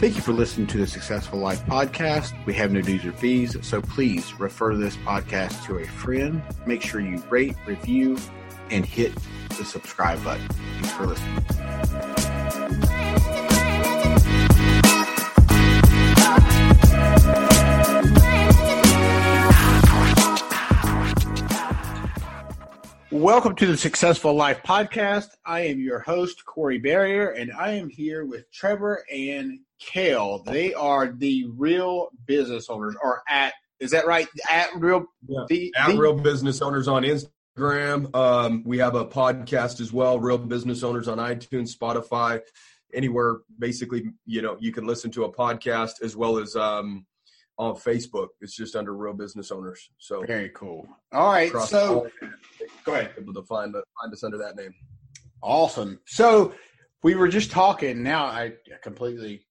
Thank you for listening to the Successful Life podcast. We have no dues or fees, so please refer this podcast to a friend. Make sure you rate, review, and hit the subscribe button. Thanks for listening. Welcome to the Successful Life podcast. I am your host, Corey Barrier, and I am here with Trevor and Kel. They are the real business owners, or at, is that right? At real, Yeah. the, at the- Real Business Owners on Instagram. Um, we have a podcast as well, Real Business Owners on iTunes, Spotify, anywhere. Basically, you know, you can listen to a podcast as well as um, on Facebook. It's just under Real Business Owners. So Very cool. All right. So all- go ahead. able to find the, find us under that name. Awesome. So we were just talking. Now I completely.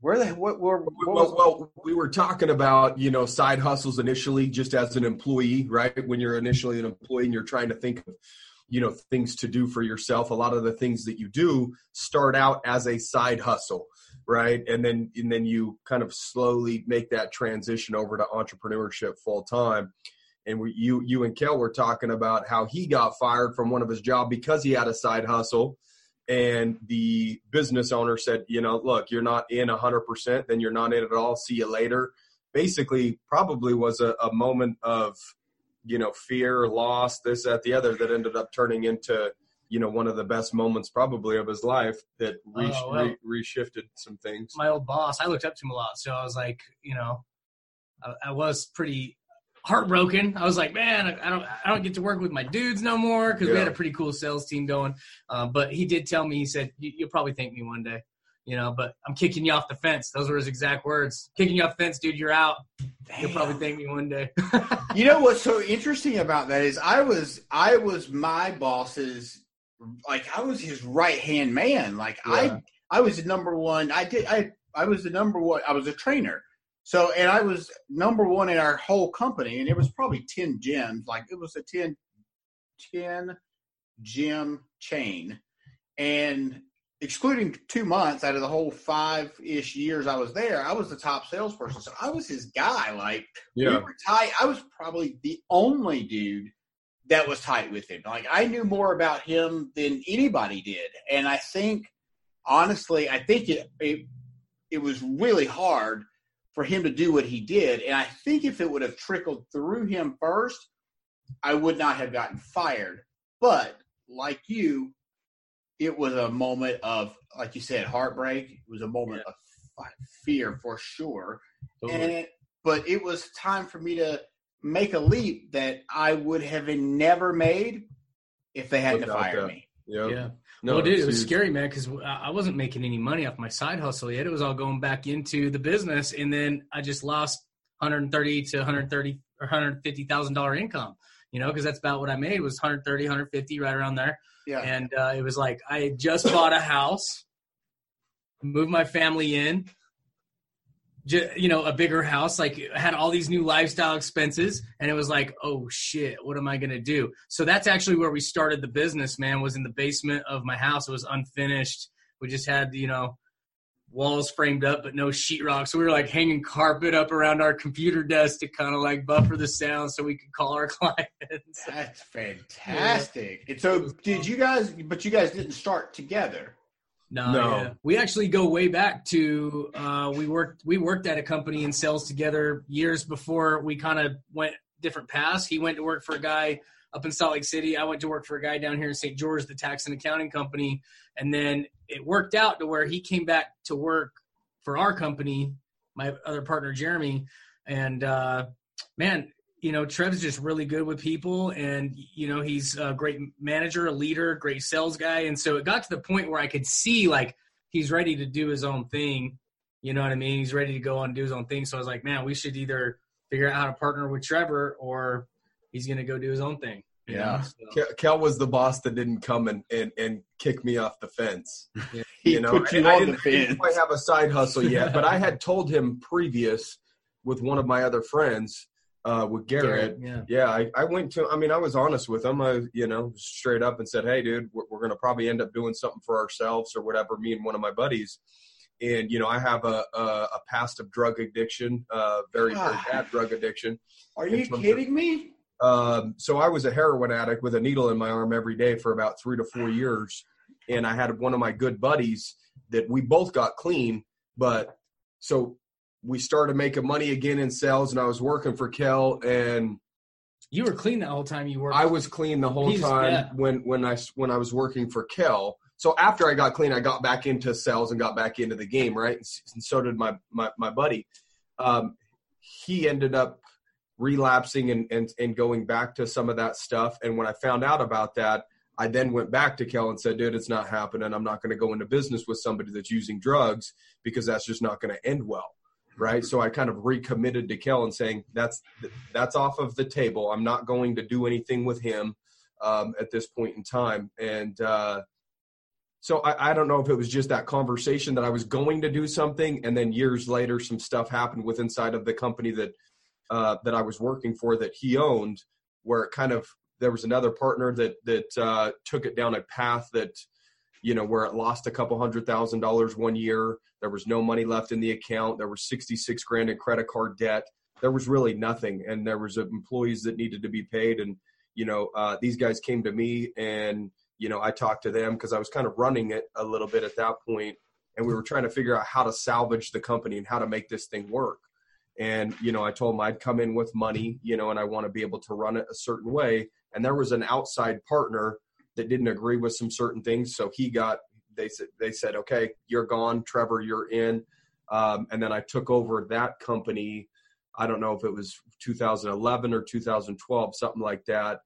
Where the what were Well, well, we were talking about you know side hustles initially, just as an employee, right? When you're initially an employee and you're trying to think of you know things to do for yourself. A lot of the things that you do start out as a side hustle, right? And then and then you kind of slowly make that transition over to entrepreneurship full time. And we, you you and Kel were talking about how he got fired from one of his job because he had a side hustle and the business owner said, you know, look, you're not in 100%, then you're not in at all. See you later. Basically, probably was a, a moment of, you know, fear, loss, this, that, the other that ended up turning into, you know, one of the best moments probably of his life that oh, re- Oh, well. re- reshifted some things. my old boss, I looked up to him a lot. So I was like, you know, I, I was pretty heartbroken. I was like, man, I, I don't, I don't get to work with my dudes no more because we had a pretty cool sales team going. Uh, but he did tell me, he said, you, you'll probably thank me one day, you know. But I'm kicking you off the fence. Those were his exact words. Kicking you off the fence, dude. You're out. You'll probably thank me one day. you know what's so interesting about that is I was I was my boss's like I was his right hand man. Like Yeah. I I was the number one. I did I I was the number one. I was a trainer. So and I was number one in our whole company, and it was probably ten gyms. Like it was a 10, 10 gym chain, and excluding two months out of the whole five ish years I was there, I was the top salesperson. So I was his guy. Like we were tight. I was probably the only dude that was tight with him. Like I knew more about him than anybody did, and I think honestly, I think it it, it was really hard for him to do what he did. And I think if it would have trickled through him first, I would not have gotten fired. But like you, it was a moment of, like you said, heartbreak. It was a moment of fear for sure. And it, but it was time for me to make a leap that I would have never made if they hadn't Without fired that. me. Yeah. yeah. No, well, dude, it was scary, man, because I wasn't making any money off my side hustle yet. It was all going back into the business, and then I just lost 130 to 130 or 150 thousand dollar income. You know, because that's about what I made was 130, 150, right around there. Yeah. And uh, it was like I had just bought a house, moved my family in, you know, a bigger house, like had all these new lifestyle expenses, and it was like, oh shit, what am I gonna do? So that's actually where we started the business. Man, was in the basement of my house. It was unfinished. We just had, you know, walls framed up but no sheetrock. So we were like hanging carpet up around our computer desk to kind of like buffer the sound so we could call our clients. That's fantastic. And so, did you guys? But you guys didn't start together. No, No. yeah. we actually go way back to uh, we worked we worked at a company in sales together years before we kind of went different paths. He went to work for a guy up in Salt Lake City. I went to work for a guy down here in St. George, the tax and accounting company, and then it worked out to where he came back to work for our company, my other partner Jeremy, and uh, man. You know, Trev's just really good with people, and you know he's a great manager, a leader, great sales guy, and so it got to the point where I could see like he's ready to do his own thing. You know what I mean? He's ready to go on and do his own thing. So I was like, man, we should either figure out how to partner with Trevor or he's going to go do his own thing. you Yeah. know? So- Kel, Kel was the boss that didn't come and, and, and kick me off the fence. He you know, put you I, I on the didn't, I didn't quite have a side hustle yet, but I had told him previous with one of my other friends, uh, with Garrett. yeah. Yeah, I, I went to. I mean, I was honest with him. I, you know, straight up and said, "Hey, dude, we're, we're going to probably end up doing something for ourselves or whatever." Me and one of my buddies, and you know, I have a a, a past of drug addiction, uh, very very bad drug addiction. Are you terms of- kidding me? Um, so I was a heroin addict with a needle in my arm every day for about three to four years, and I had one of my good buddies that we both got clean, but so we started making money again in sales, and I was working for Kel, and You were clean the whole time you worked. I was clean the whole He's- time yeah. when when I when I was working for Kel. So after I got clean, I got back into sales and got back into the game, right? And, and so did my my, my buddy. Um, he ended up relapsing and, and and going back to some of that stuff. And when I found out about that, I then went back to Kel and said, "Dude, it's not happening. I'm not going to go into business with somebody that's using drugs because that's just not going to end well." Right. So I kind of recommitted to Kel and saying, "That's that's off of the table. I'm not going to do anything with him um, at this point in time." And uh, so I, I don't know if it was just that conversation that I was going to do something, and then years later, some stuff happened with inside of the company that uh, that I was working for that he owned, where it kind of there was another partner that that uh, took it down a path that you know where it lost a couple hundred thousand dollars one year. There was no money left in the account. There was sixty six grand in credit card debt. There was really nothing, and there was uh, employees that needed to be paid. And you know uh, these guys came to me, and you know I talked to them because I was kind of running it a little bit at that point, and we were trying to figure out how to salvage the company and how to make this thing work and you know i told them i'd come in with money you know and i want to be able to run it a certain way and there was an outside partner that didn't agree with some certain things so he got they said they said okay you're gone trevor you're in um, and then i took over that company i don't know if it was 2011 or 2012 something like that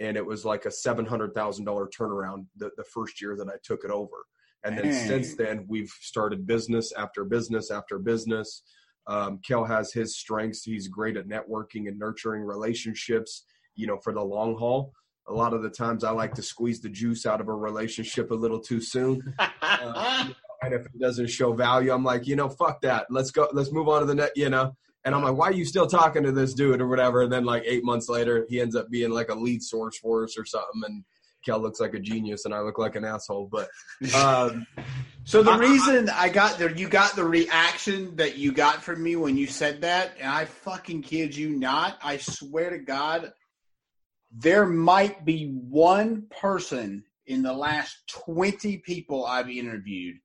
and it was like a $700000 turnaround the, the first year that i took it over and then Dang. since then we've started business after business after business um, Kel has his strengths. He's great at networking and nurturing relationships, you know, for the long haul. A lot of the times I like to squeeze the juice out of a relationship a little too soon. Uh, and if it doesn't show value, I'm like, you know, fuck that. Let's go. Let's move on to the net, you know. And I'm like, why are you still talking to this dude or whatever? And then like eight months later, he ends up being like a lead source for us or something. And Kel looks like a genius and I look like an asshole. But um, So the I- I- reason I got the you got the reaction that you got from me when you said that, and I fucking kid you not, I swear to God, there might be one person in the last twenty people I've interviewed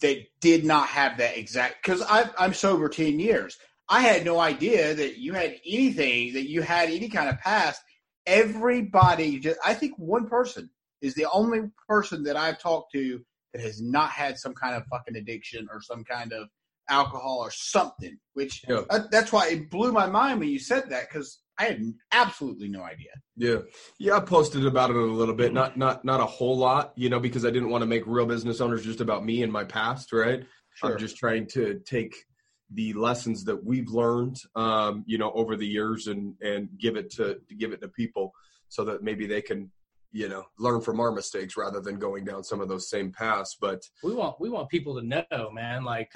that did not have that exact because I'm sober ten years. I had no idea that you had anything that you had any kind of past. Everybody, just I think one person is the only person that I've talked to that has not had some kind of fucking addiction or some kind of alcohol or something. Which Yeah. uh, that's why it blew my mind when you said that because I had absolutely no idea. Yeah, yeah. I posted about it a little bit, not not not a whole lot, you know, because I didn't want to make real business owners just about me and my past, right? I'm just trying to take the lessons that we've learned, um, you know, over the years and and give it to, to give it to people so that maybe they can, you know, learn from our mistakes rather than going down some of those same paths. But we want we want people to know, man. Like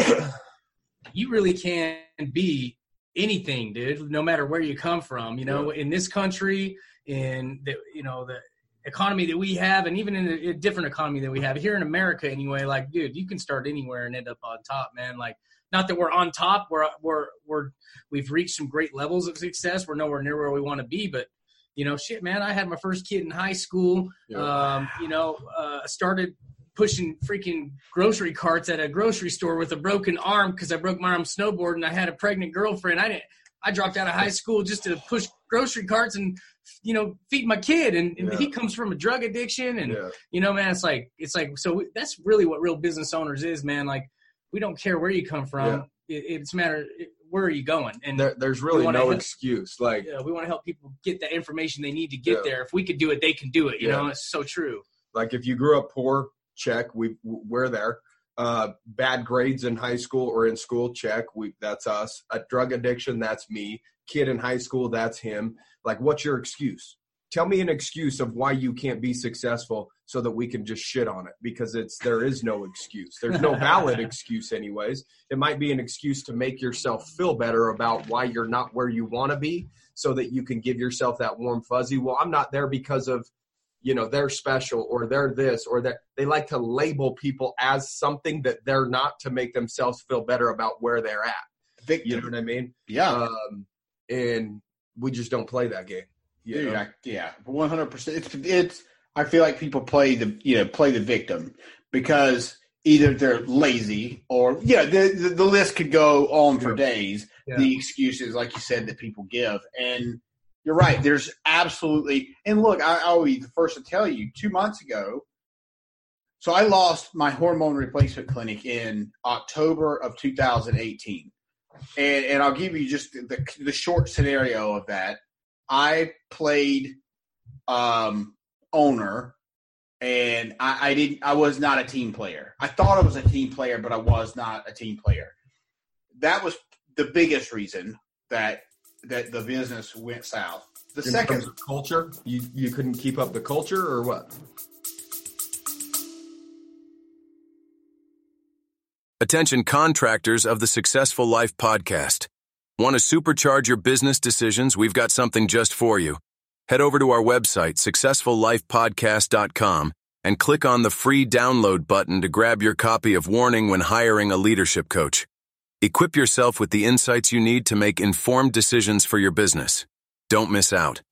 you really can be anything, dude. No matter where you come from, you know, in this country, in the you know the economy that we have, and even in a, a different economy that we have here in America, anyway. Like, dude, you can start anywhere and end up on top, man. Like, not that we're on top, we're we're we're we've reached some great levels of success. We're nowhere near where we want to be, but you know, shit, man. I had my first kid in high school. Yeah. Um, you know, uh, started pushing freaking grocery carts at a grocery store with a broken arm because I broke my arm snowboarding. and I had a pregnant girlfriend. I didn't. I dropped out of high school just to push grocery carts and you know feed my kid. And, and Yeah. he comes from a drug addiction, and Yeah. you know, man, it's like it's like so. That's really what real business owners is, man. Like we don't care where you come from. It, it's a matter where are you going, and There, there's really no help- excuse. Like yeah, we want to help people get the information they need to get Yeah. there. If we could do it, they can do it. You Yeah. know, it's so true. like if you grew up poor, check. We we're there. Uh, bad grades in high school or in school, check. We that's us. A drug addiction, that's me. Kid in high school, that's him. Like, what's your excuse? Tell me an excuse of why you can't be successful, so that we can just shit on it. Because it's there is no excuse. There's no valid excuse, anyways. It might be an excuse to make yourself feel better about why you're not where you want to be, so that you can give yourself that warm fuzzy. Well, I'm not there because of you know they're special or they're this or that they like to label people as something that they're not to make themselves feel better about where they're at Victim. you know what i mean yeah. um and we just don't play that game Dude. I, yeah, one hundred percent. It's it's. I feel like people play the you know play the victim because either they're lazy or yeah the the, the list could go on for days. Yeah. The excuses, like you said, that people give, and you're right. There's absolutely and look, I, I'll be the first to tell you. Two months ago, so I lost my hormone replacement clinic in October of 2018, and and I'll give you just the the short scenario of that. I played um, owner, and I, I didn't. I was not a team player. I thought I was a team player, but I was not a team player. That was the biggest reason that that the business went south. The in second, terms of culture you you couldn't keep up the culture or what Attention contractors of the Successful Life podcast. Want to supercharge your business decisions? We've got something just for you. Head over to our website, successfullifepodcast.com, and click on the free download button to grab your copy of Warning when hiring a leadership coach. Equip yourself with the insights you need to make informed decisions for your business. Don't miss out.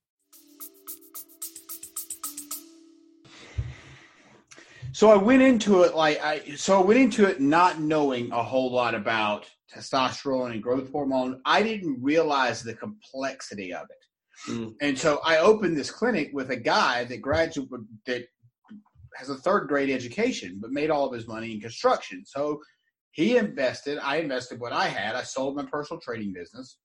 so I went into it like I. So I went into it not knowing a whole lot about testosterone and growth hormone. I didn't realize the complexity of it. Mm. And so I opened this clinic with a guy that graduated that has a third grade education, but made all of his money in construction. So he invested. I invested what I had. I sold my personal trading business,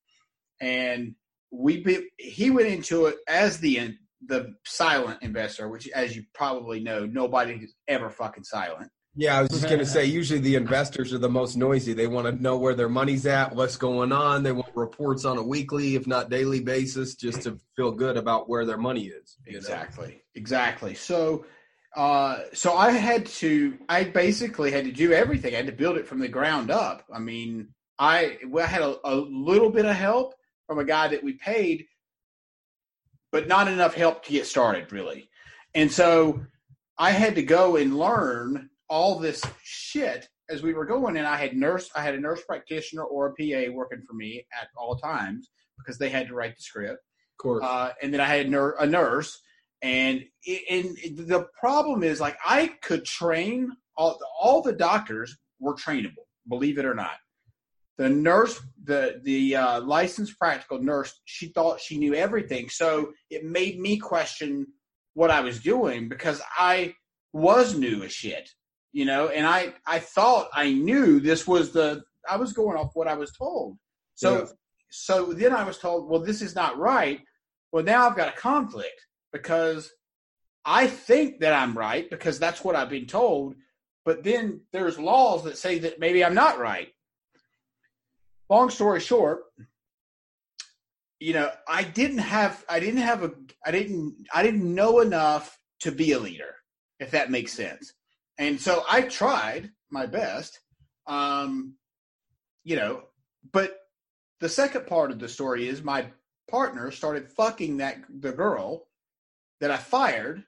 and we. Be, he went into it as the the silent investor, which, as you probably know, nobody is ever fucking silent. yeah i was just going to say usually the investors are the most noisy they want to know where their money's at what's going on they want reports on a weekly if not daily basis just to feel good about where their money is you know? Exactly. Exactly. So uh so I had to I basically had to do everything. I had to build it from the ground up. I mean, I well, I had a, a little bit of help from a guy that we paid, but not enough help to get started really. And so I had to go and learn all this shit as we were going and I had nurse I had a nurse practitioner or a PA working for me at all times because they had to write the script of course uh, and then I had nur- a nurse. And and the problem is, like, I could train all all the doctors were trainable, believe it or not. The nurse, the the uh, licensed practical nurse, she thought she knew everything, so it made me question what I was doing because I was new as shit, you know, and I I thought I knew this was the I was going off what I was told. So Yeah. so then I was told, well, this is not right. Well, now I've got a conflict because I think that I'm right because that's what I've been told. But then there's laws that say that maybe I'm not right. Long story short, you know, I didn't have, I didn't have a, I didn't, I didn't know enough to be a leader, if that makes sense. And so I tried my best, um, you know, but the second part of the story is my partner started fucking that the girl that I fired.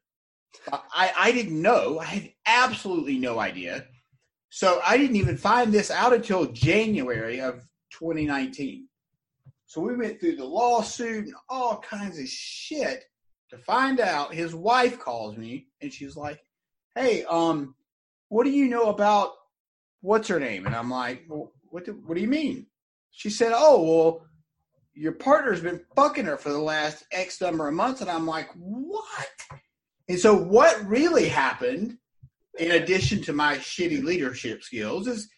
I, I didn't know. I had absolutely no idea. So I didn't even find this out until January of 2019. So we went through the lawsuit and all kinds of shit to find out. His wife calls me and she's like, "Hey, um, what do you know about what's her name? And I'm like, well, what do, what do you mean? She said, oh, well, your partner's been fucking her for the last X number of months. And I'm like, what? And so what really happened, in addition to my shitty leadership skills, is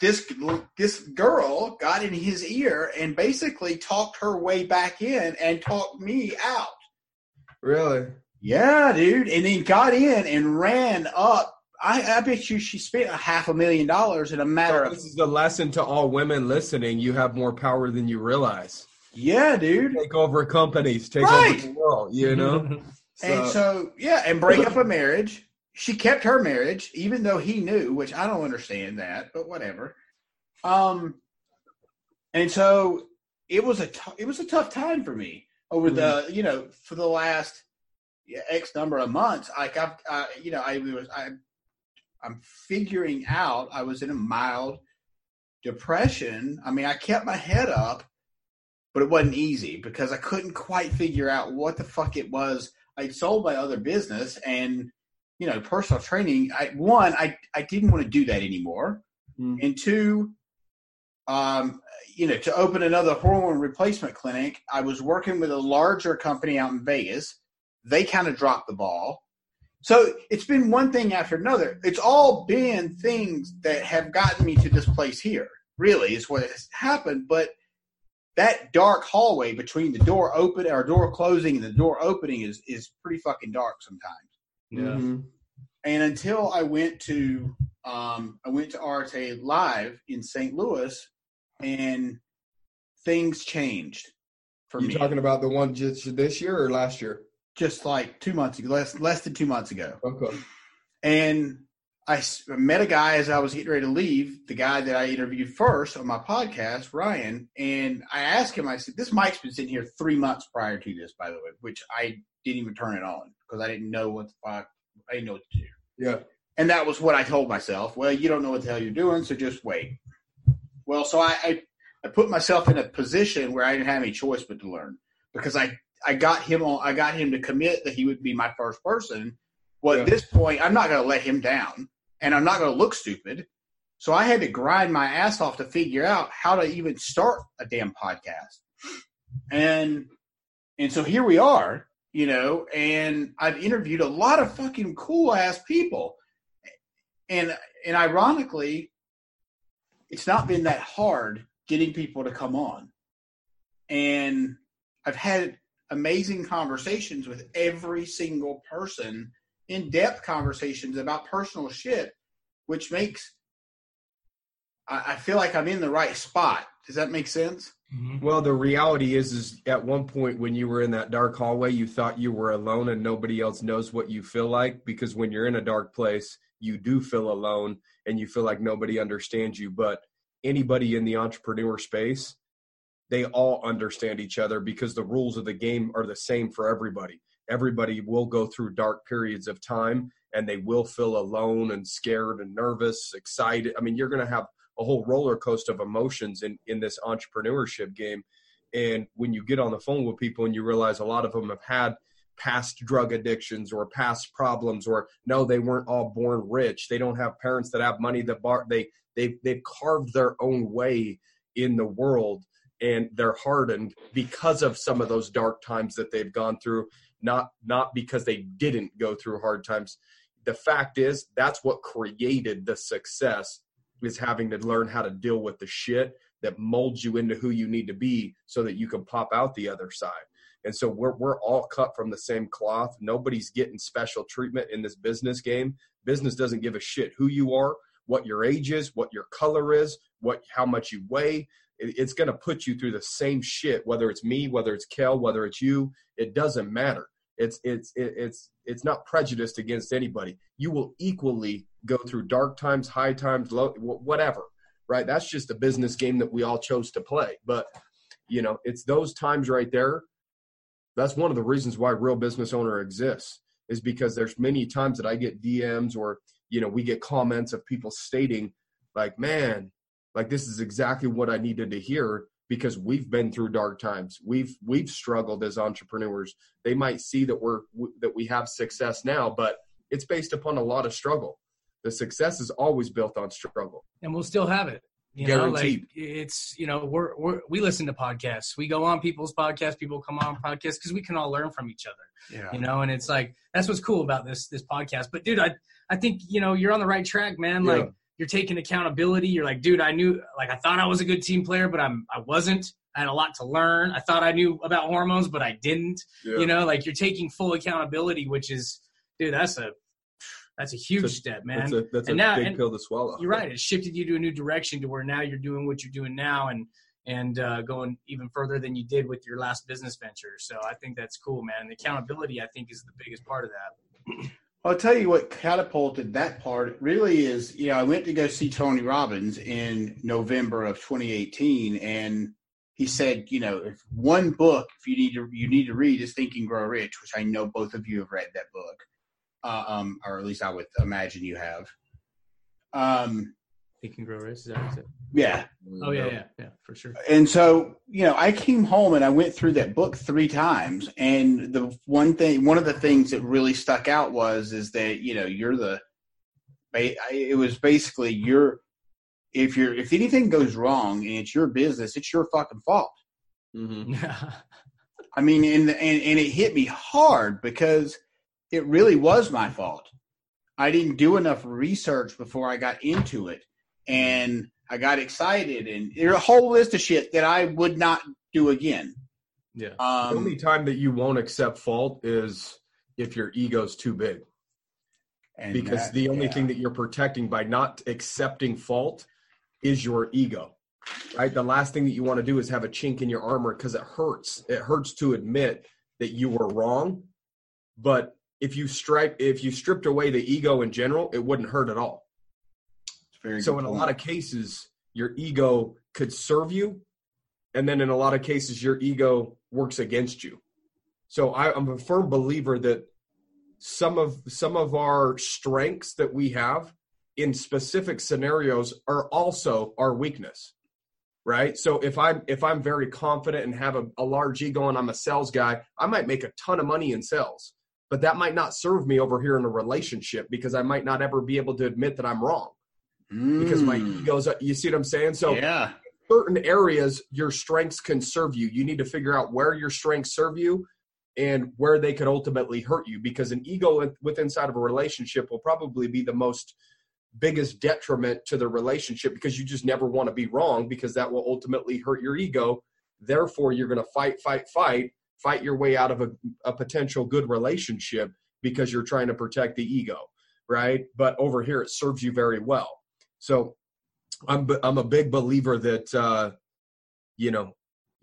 this this girl got in his ear and basically talked her way back in and talked me out. Really? Yeah, dude. And then got in and ran up. I, I bet you she spent a half a million dollars in a matter So of this is the lesson to all women listening. You have more power than you realize. yeah, dude. Take over companies, take Right. over the world, you know? And so yeah, and break up a marriage. She kept her marriage, even though he knew, which I don't understand that, but whatever. Um, and so it was a t- it was a tough time for me over the you know for the last X number of months. Like I've uh, you know I was I I'm figuring out I was in a mild depression. I mean I kept my head up, but it wasn't easy because I couldn't quite figure out what the fuck it was. I sold my other business and you know personal training. I one I I didn't want to do that anymore, Hmm. and two, um, you know to open another hormone replacement clinic. I was working with a larger company out in Vegas. They kind of dropped the ball. So it's been one thing after another. It's all been things that have gotten me to this place here. Really, is what has happened. But that dark hallway between the door open or door closing and the door opening is is pretty fucking dark sometimes. Yeah. Mhm. And until I went to um, I went to Arte Live in St. Louis, and things changed for You me. talking about the one just this year or last year? Just like two months ago, less less than two months ago. Okay. And I met a guy as I was getting ready to leave, the guy that I interviewed first on my podcast, Ryan. And I asked him, I said, This mic's been sitting here three months prior to this, by the way, which I didn't even turn it on because I didn't know what the fuck, I didn't know what to do. Yeah. And that was what I told myself. Well, you don't know what the hell you're doing, so just wait. Well, so I, I, I put myself in a position where I didn't have any choice but to learn because I, I got him on, I got him to commit that he would be my first person. Well, at Yeah. this point, I'm not going to let him down and I'm not going to look stupid. So I had to grind my ass off to figure out how to even start a damn podcast. And, and so here we are, you know, and I've interviewed a lot of fucking cool ass people. And, and ironically, it's not been that hard getting people to come on. And I've had amazing conversations with every single person, in depth conversations about personal shit, which makes I, I feel like I'm in the right spot. Does that make sense? Mm-hmm. Well, the reality is, is at one point when you were in that dark hallway, you thought you were alone and nobody else knows what you feel like because when you're in a dark place, you do feel alone and you feel like nobody understands you. But anybody in the entrepreneur space, they all understand each other because the rules of the game are the same for everybody. Everybody will go through dark periods of time and they will feel alone and scared and nervous, excited. I mean, you're going to have a whole roller coaster of emotions in in this entrepreneurship game and when you get on the phone with people and you realize a lot of them have had past drug addictions or past problems or no they weren't all born rich they don't have parents that have money that bar they they they've carved their own way in the world and they're hardened because of some of those dark times that they've gone through not not because they didn't go through hard times the fact is that's what created the success is having to learn how to deal with the shit that molds you into who you need to be so that you can pop out the other side. And so we're we're all cut from the same cloth. Nobody's getting special treatment in this business game. Business doesn't give a shit who you are, what your age is, what your color is, what how much you weigh. It- It's going to put you through the same shit whether it's me, whether it's Kel, whether it's you, it doesn't matter. It's it's it's it's not prejudiced against anybody. You will equally go through dark times, high times, low whatever. Right? That's just a business game that we all chose to play. But you know, it's those times right there. That's one of the reasons why real business owner exists is because there's many times that I get DMs or you know we get comments of people stating like, man, like this is exactly what I needed to hear because we've been through dark times. We've we've struggled as entrepreneurs. They might see that we're that we have success now, but it's based upon a lot of struggle. The success is always built on struggle. and we'll still have it. You know, like Guaranteed. it's you know we're, we're we listen to podcasts. We go on people's podcasts. People come on podcasts because we can all learn from each other. Yeah. You know, and it's like that's what's cool about this this podcast. But dude, I I think you know you're on the right track, man. Yeah. You're taking accountability. You're like, dude, I knew like I thought I was a good team player, but I'm I wasn't. I had a lot to learn. I thought I knew about hormones, but I didn't. Yeah. You know, like you're taking full accountability, which is, dude, that's a that's a huge a- step, man. That's a that's And a now- big and pill to swallow. You're right. It shifted you to a new direction to where now you're doing what you're doing now and and uh, going even further than you did with your last business venture. So I think that's cool, man. The accountability, I think, is the biggest part of that. I'll tell you what catapulted that part really is, you know, I went to go see Tony Robbins in November of 2018 and he said, you know, if one book if you need to you need to read is Think and Grow Rich, which I know both of you have read that book. Uh, um, or at least I would imagine you have. Um, Think and grow rich. Is that what you said? yeah. Oh yeah, yeah, yeah, for sure. And so, you know, I came home and I went through that book three times. And the one thing, one of the things that really stuck out was, is that, you know, you're the, I- I- it was basically your, if you're, if anything goes wrong and it's your business, it's your fucking fault. Mm-hmm. I mean, and, and, and it hit me hard because it really was my fault. I didn't do enough research before I got into it. And I got excited and there's a whole list of shit that I would not do again. yeah. The Um, only time that you won't accept fault is if your ego's too big. and Because that- the only yeah. thing that you're protecting by not accepting fault is your ego. Right? The last thing that you want to do is have a chink in your armor because it hurts. It hurts to admit that you were wrong. But if you stripe if you stripped away the ego in general, it wouldn't hurt at all. Very So in a lot of cases, your ego could serve you, and then in a lot of cases, your ego works against you. So I, I'm a firm believer that some of some of our strengths that we have in specific scenarios are also our weakness right? So if i'm if i'm very confident and have a, a large ego and i'm a sales guy i might make a ton of money in sales but that might not serve me over here in a relationship because i might not ever be able to admit that i'm wrong because my Mm. ego's you see what i'm saying? So yeah, certain areas your strengths can serve you. You need to figure out where your strengths serve you and where they could ultimately hurt you because an ego with inside of a relationship will probably be the most biggest detriment to the relationship because you just never want to be wrong because that will ultimately hurt your ego. Therefore you're going to fight fight fight fight your way out of a, a potential good relationship because you're trying to protect the ego right? But over here it serves you very well so i'm i'm a big believer that uh you know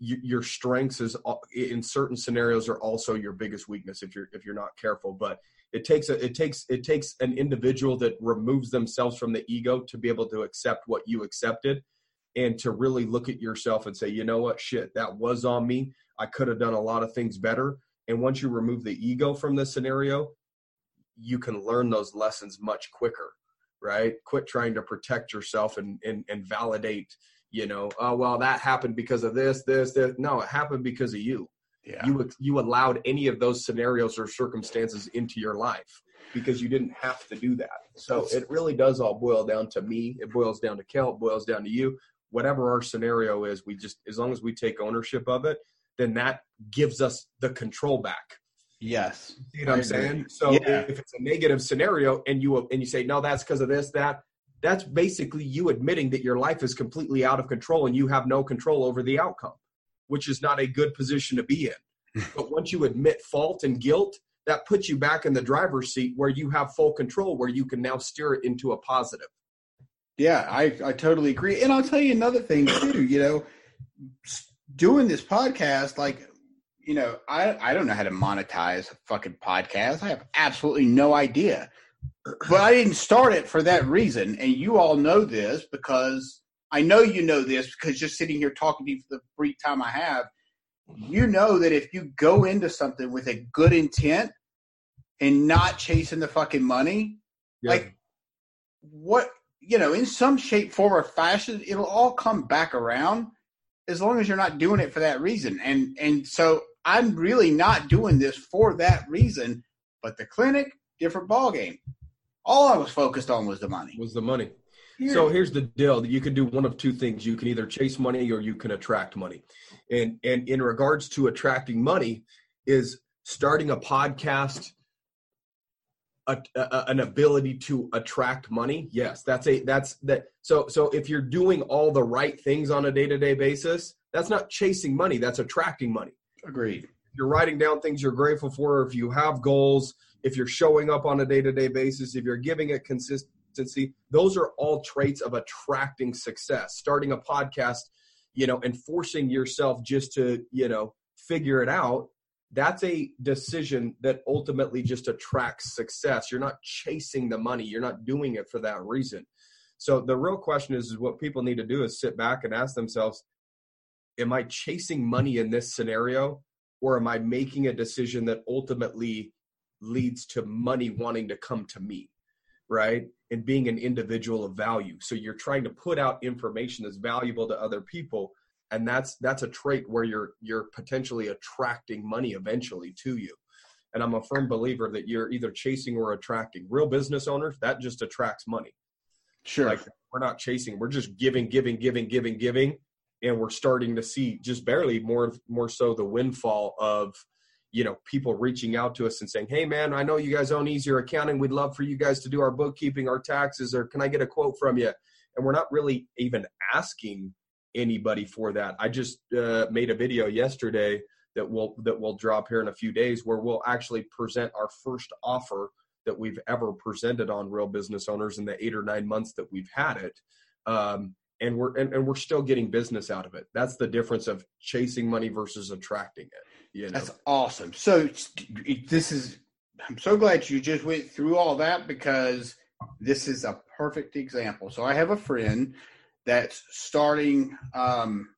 y- your strengths is in certain scenarios are also your biggest weakness if you're if you're not careful but it takes a, it takes it takes an individual that removes themselves from the ego to be able to accept what you accepted and to really look at yourself and say you know what? Shit that was on me. I could have done a lot of things better. And once you remove the ego from the scenario you can learn those lessons much quicker right? Quit trying to protect yourself and and, and validate you know oh well that happened because of this this this. No it happened because of you. Yeah. you you allowed any of those scenarios or circumstances into your life because you didn't have to do that. So it really does all boil down to me. It boils down to kel. It boils down to you. Whatever our scenario is we just as long as we take ownership of it then that gives us the control back yes. you know what I'm saying? So Yeah. if it's a negative scenario and you and you say no, that's because of this, that, that's basically you admitting that your life is completely out of control and you have no control over the outcome, which is not a good position to be in. but once you admit fault and guilt, that puts you back in the driver's seat where you have full control, where you can now steer it into a positive. Yeah, I, I totally agree. And I'll tell you another thing too, you know, doing this podcast, like, you know, I, I don't know how to monetize a fucking podcast. I have absolutely no idea. But I didn't start it for that reason. And you all know this because I know you know this because just sitting here talking to you for the brief time I have, you know that if you go into something with a good intent and not chasing the fucking money, like what you know in some shape form or fashion it'll all come back around as long as you're not doing it for that reason and and so i'm really not doing this for that reason but the clinic different ball game. All I was focused on was the money. Was the money. Period. So here's the deal: you can do one of two things. You can either chase money or you can attract money. And and in regards to attracting money, is starting a podcast a, a, an ability to attract money? Yes, that's a that's that. So so if you're doing all the right things on a day to day basis, that's not chasing money. That's attracting money. Agreed. You're writing down things you're grateful for, if you have goals, if you're showing up on a day to day basis, if you're giving it consistency, those are all traits of attracting success. Starting a podcast, you know, and forcing yourself just to, you know, figure it out, that's a decision that ultimately just attracts success. You're not chasing the money, you're not doing it for that reason. So the real question is, is what people need to do is sit back and ask themselves, am I chasing money in this scenario? Or am I making a decision that ultimately leads to money wanting to come to me? Right. And being an individual of value. So you're trying to put out information that's valuable to other people. And that's that's a trait where you're you're potentially attracting money eventually to you. And I'm a firm believer that you're either chasing or attracting. Real business owners, that just attracts money. Sure. Like we're not chasing, we're just giving, giving, giving, giving, giving, and we're starting to see just barely more more so the windfall of you know people reaching out to us and saying, "Hey man, I know you guys own Easier Accounting. We'd love for you guys to do our bookkeeping, our taxes, or can I get a quote from you?" And we're not really even asking anybody for that. I just uh, made a video yesterday that will that will drop here in a few days where we'll actually present our first offer that we've ever presented on real business owners in the eight or nine months that we've had it um, and we're and, and we're still getting business out of it that's the difference of chasing money versus attracting it you know That's awesome. So this is. I'm so glad you just went through all that because this is a perfect example. So I have a friend that's starting, um,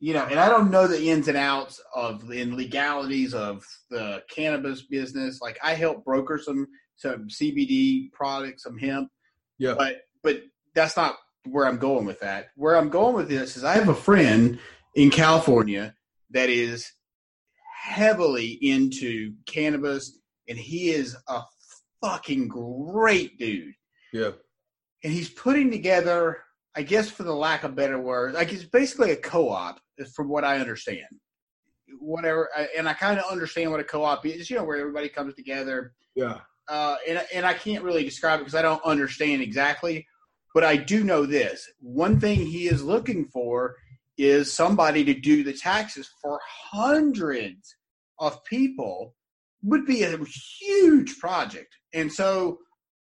you know, and I don't know the ins and outs of the legalities of the cannabis business. Like I help broker some some CBD products, some hemp, yeah but but that's not where I'm going with that. Where I'm going with this is I have a friend in California that is heavily into cannabis and he is a fucking great dude. yeah And he's putting together, I guess for the lack of better words, like it's basically a co-op from what I understand. Whatever and I kind of understand what a co-op is, you know, where everybody comes together yeah uh, and and I can't really describe it because I don't understand exactly. But I do know this: one thing he is looking for is somebody to do the taxes for hundreds of people. Would be a huge project, and so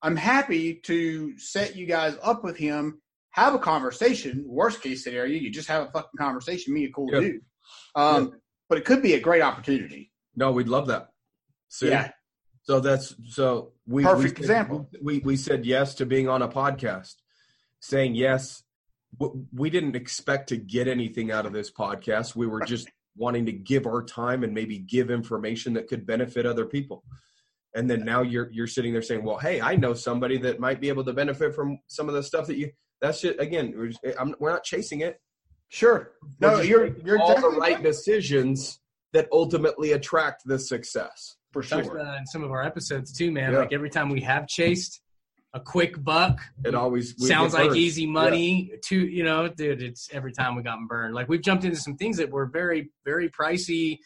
I'm happy to set you guys up with him. Have a conversation. Worst case scenario, you just have a fucking conversation. Me, a cool Yeah. dude. Um, But it could be a great opportunity. no we'd love that See? Yeah. so that's so we Perfect we, example. we we said yes to being on a podcast saying yes we didn't expect to get anything out of this podcast we were just wanting to give our time and maybe give information that could benefit other people and then now you're you're sitting there saying well hey i know somebody that might be able to benefit from some of the stuff that you that's just again we're, just, eh, I'm, we're not chasing it Sure. We're No, you're you're all the exactly right decisions that ultimately attract the success for Talked sure. about that in some of our episodes too, man. Yeah. Like every time we have chased a quick buck, it always sounds like burned. easy money. To you know, dude, it's every time we gotten burned. Like we've jumped into some things that were very, very pricey,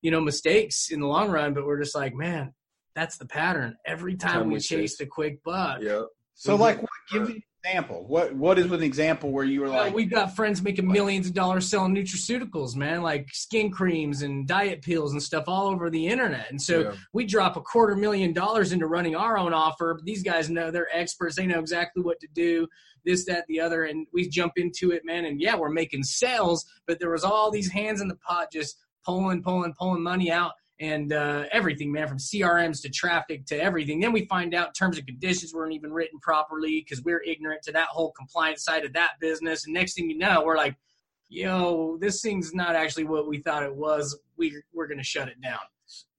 you know, mistakes in the long run. But we're just like, man, that's the pattern. Every time, Time we, we chase chase. the quick buck. yeah So, mhm. like, what, give me an example. What What is with an example where you were Well, like, we've got friends making millions of dollars selling nutraceuticals, man, like skin creams and diet pills and stuff all over the internet. And so Yeah. we drop a quarter million dollars into running our own offer. These guys know they're experts. They know exactly what to do, this, that, the other. And we jump into it, man. And yeah, we're making sales, but there was all these hands in the pot just pulling, pulling, pulling money out and uh, everything, man, from CRMs to traffic to everything. Then we find out terms and conditions weren't even written properly because we're ignorant to that whole compliance side of that business. And next thing you know, we're like, yo, this thing's not actually what we thought it was. We, we're going to shut it down.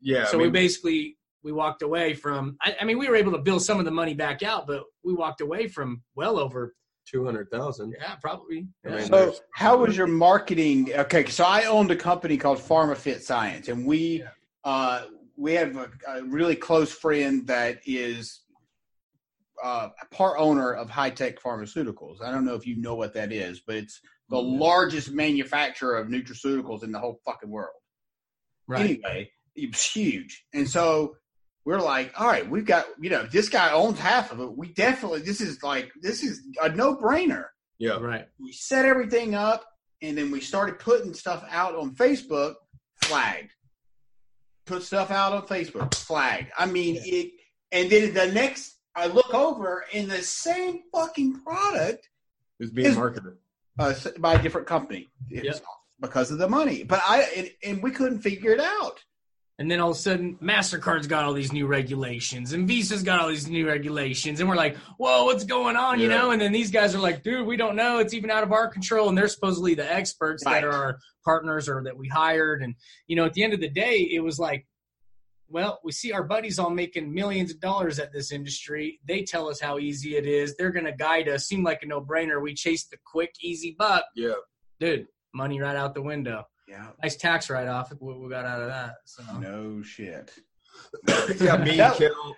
yeah so I mean, we basically we walked away from. I, I mean, we were able to bill some of the money back out, but we walked away from well over. 200000 Yeah, probably. I Yeah. mean, so how was your marketing? Okay, so I owned a company called PharmaFit Science, and we uh, we have a, a really close friend that is uh, a part owner of Hi-Tech Pharmaceuticals. I don't know if you know what that is, but it's the largest manufacturer of nutraceuticals in the whole fucking world. Right. Anyway, it's huge, and so we're like, all right, we've got you know this guy owns half of it. We definitely this is like this is a no brainer. Yeah. Right. We set everything up, and then we started putting stuff out on Facebook. Flagged. Put stuff out on Facebook. Flagged. I mean it, and then the next I look over, and the same fucking product It's being Is- marketed. uh, by a different company. Yep. because of the money. But I and, and we couldn't figure it out. And then all of a sudden, MasterCard's got all these new regulations and Visa's got all these new regulations. And we're like, whoa, what's going on? You know? And then these guys are like, dude, we don't know. It's even out of our control. And they're supposedly the experts Right. that are our partners or that we hired. And, you know, at the end of the day, it was like, well, we see our buddies all making millions of dollars at this industry. They tell us how easy it is. They're going to guide us. Seem like a no brainer. We chase the quick, easy buck. Yeah. Dude, money right out the window. Yeah. Nice tax write off. What we got out of that. So. No shit. yeah, me, That- Kel,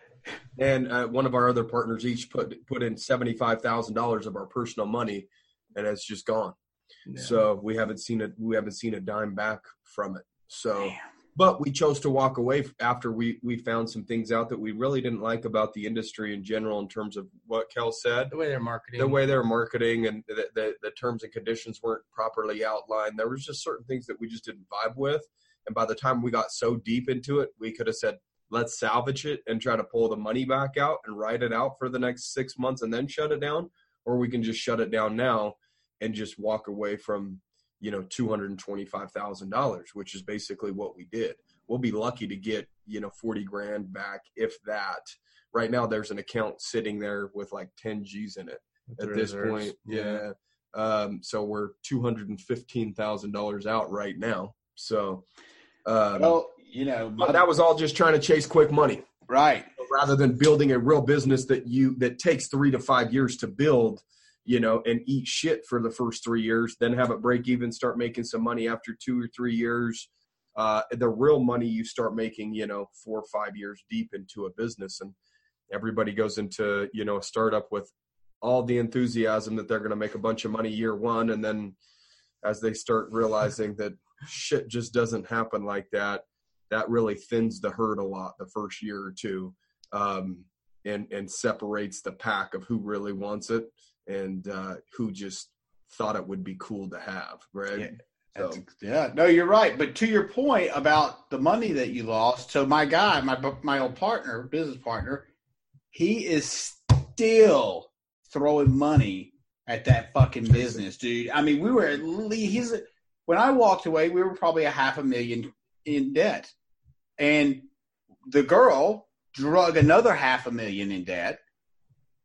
and uh, one of our other partners each put put in seventy five thousand dollars of our personal money, and it's just gone. Yeah. So we haven't seen it. We haven't seen a dime back from it. So, Damn. But we chose to walk away after we we found some things out that we really didn't like about the industry in general in terms of what Kel said. the way they're marketing. The way they're marketing and the, the, the terms and conditions weren't properly outlined. There was just certain things that we just didn't vibe with. And by the time we got so deep into it, we could have said, let's salvage it and try to pull the money back out and write it out for the next six months and then shut it down. Or we can just shut it down now and just walk away from, you know, $225,000, which is basically what we did. We'll be lucky to get, you know, 40 grand back, if that. Right now, there's an account sitting there with like 10 G's in it at this point. Yeah. Um, so we're two hundred and fifteen thousand dollars out right now. So um, Well, you know, but that was all just trying to chase quick money right. rather than building a real business that you that takes three to five years to build. You know, and eat shit for the first three years, then have it break even, start making some money after two or three years. Uh, the real money you start making, you know, four or five years deep into a business, and everybody goes into you know a startup with all the enthusiasm that they're going to make a bunch of money year one and then as they start realizing that shit just doesn't happen like that that really thins the herd a lot the first year or two um, and and separates the pack of who really wants it and uh, who just thought it would be cool to have right Yeah. so, yeah, no, you're right. But to your point about the money that you lost, so my guy, my my old partner, business partner, he is still throwing money at that fucking business, dude. I mean, we were at least he's when I walked away, we were probably a half a million in debt, and the girl drug another half a million in debt.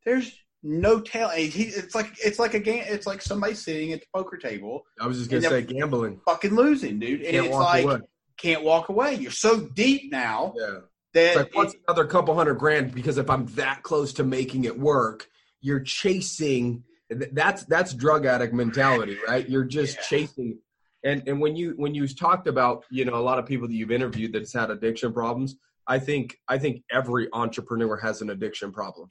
There's no and He, it's like it's like a game. It's like somebody sitting at the poker table i was just going to say gambling fucking losing, dude. And Can't it's walk like away. can't walk away. You're so deep now yeah that It's like what's another couple hundred grand because if I'm that close to making it work, you're chasing that's that's drug addict mentality, right? You're just Yeah. chasing and and when you when you talked about, you know, a lot of people that you've interviewed that's had addiction problems, I think I think every entrepreneur has an addiction problem.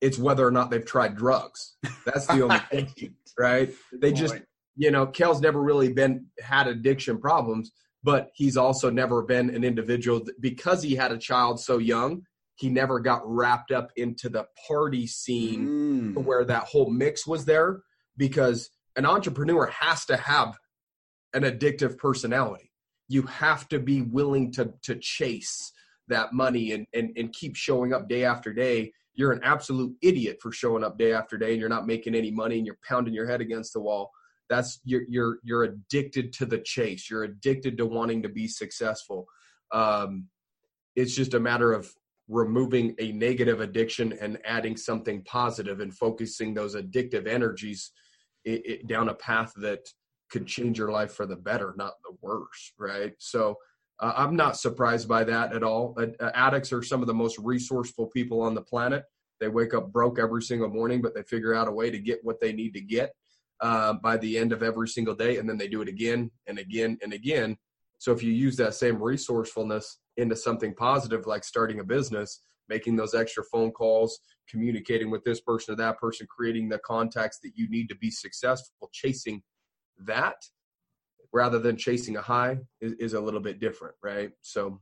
It's whether or not they've tried drugs. That's the only thing, right? They just you know, Kel's never really been had addiction problems, but he's also never been an individual that, because he had a child so young. He never got wrapped up into the party scene Mm. where that whole mix was there because an entrepreneur has to have an addictive personality. You have to be willing to to chase that money and, and and keep showing up day after day. You're an absolute idiot for showing up day after day and you're not making any money and you're pounding your head against the wall. That's you're you're you're addicted to the chase. You're addicted to wanting to be successful. Um, it's just a matter of removing a negative addiction and adding something positive and focusing those addictive energies i i down a path that could change your life for the better, not the worse, right? So uh, I'm not surprised by that at all. Uh, uh, addicts are some of the most resourceful people on the planet. They wake up broke every single morning, but they figure out a way to get what they need to get uh, by the end of every single day, and then they do it again and again and again. So if you use that same resourcefulness into something positive like starting a business, making those extra phone calls, communicating with this person or that person, creating the contacts that you need to be successful, chasing that rather than chasing a high is, is a little bit different, right? So,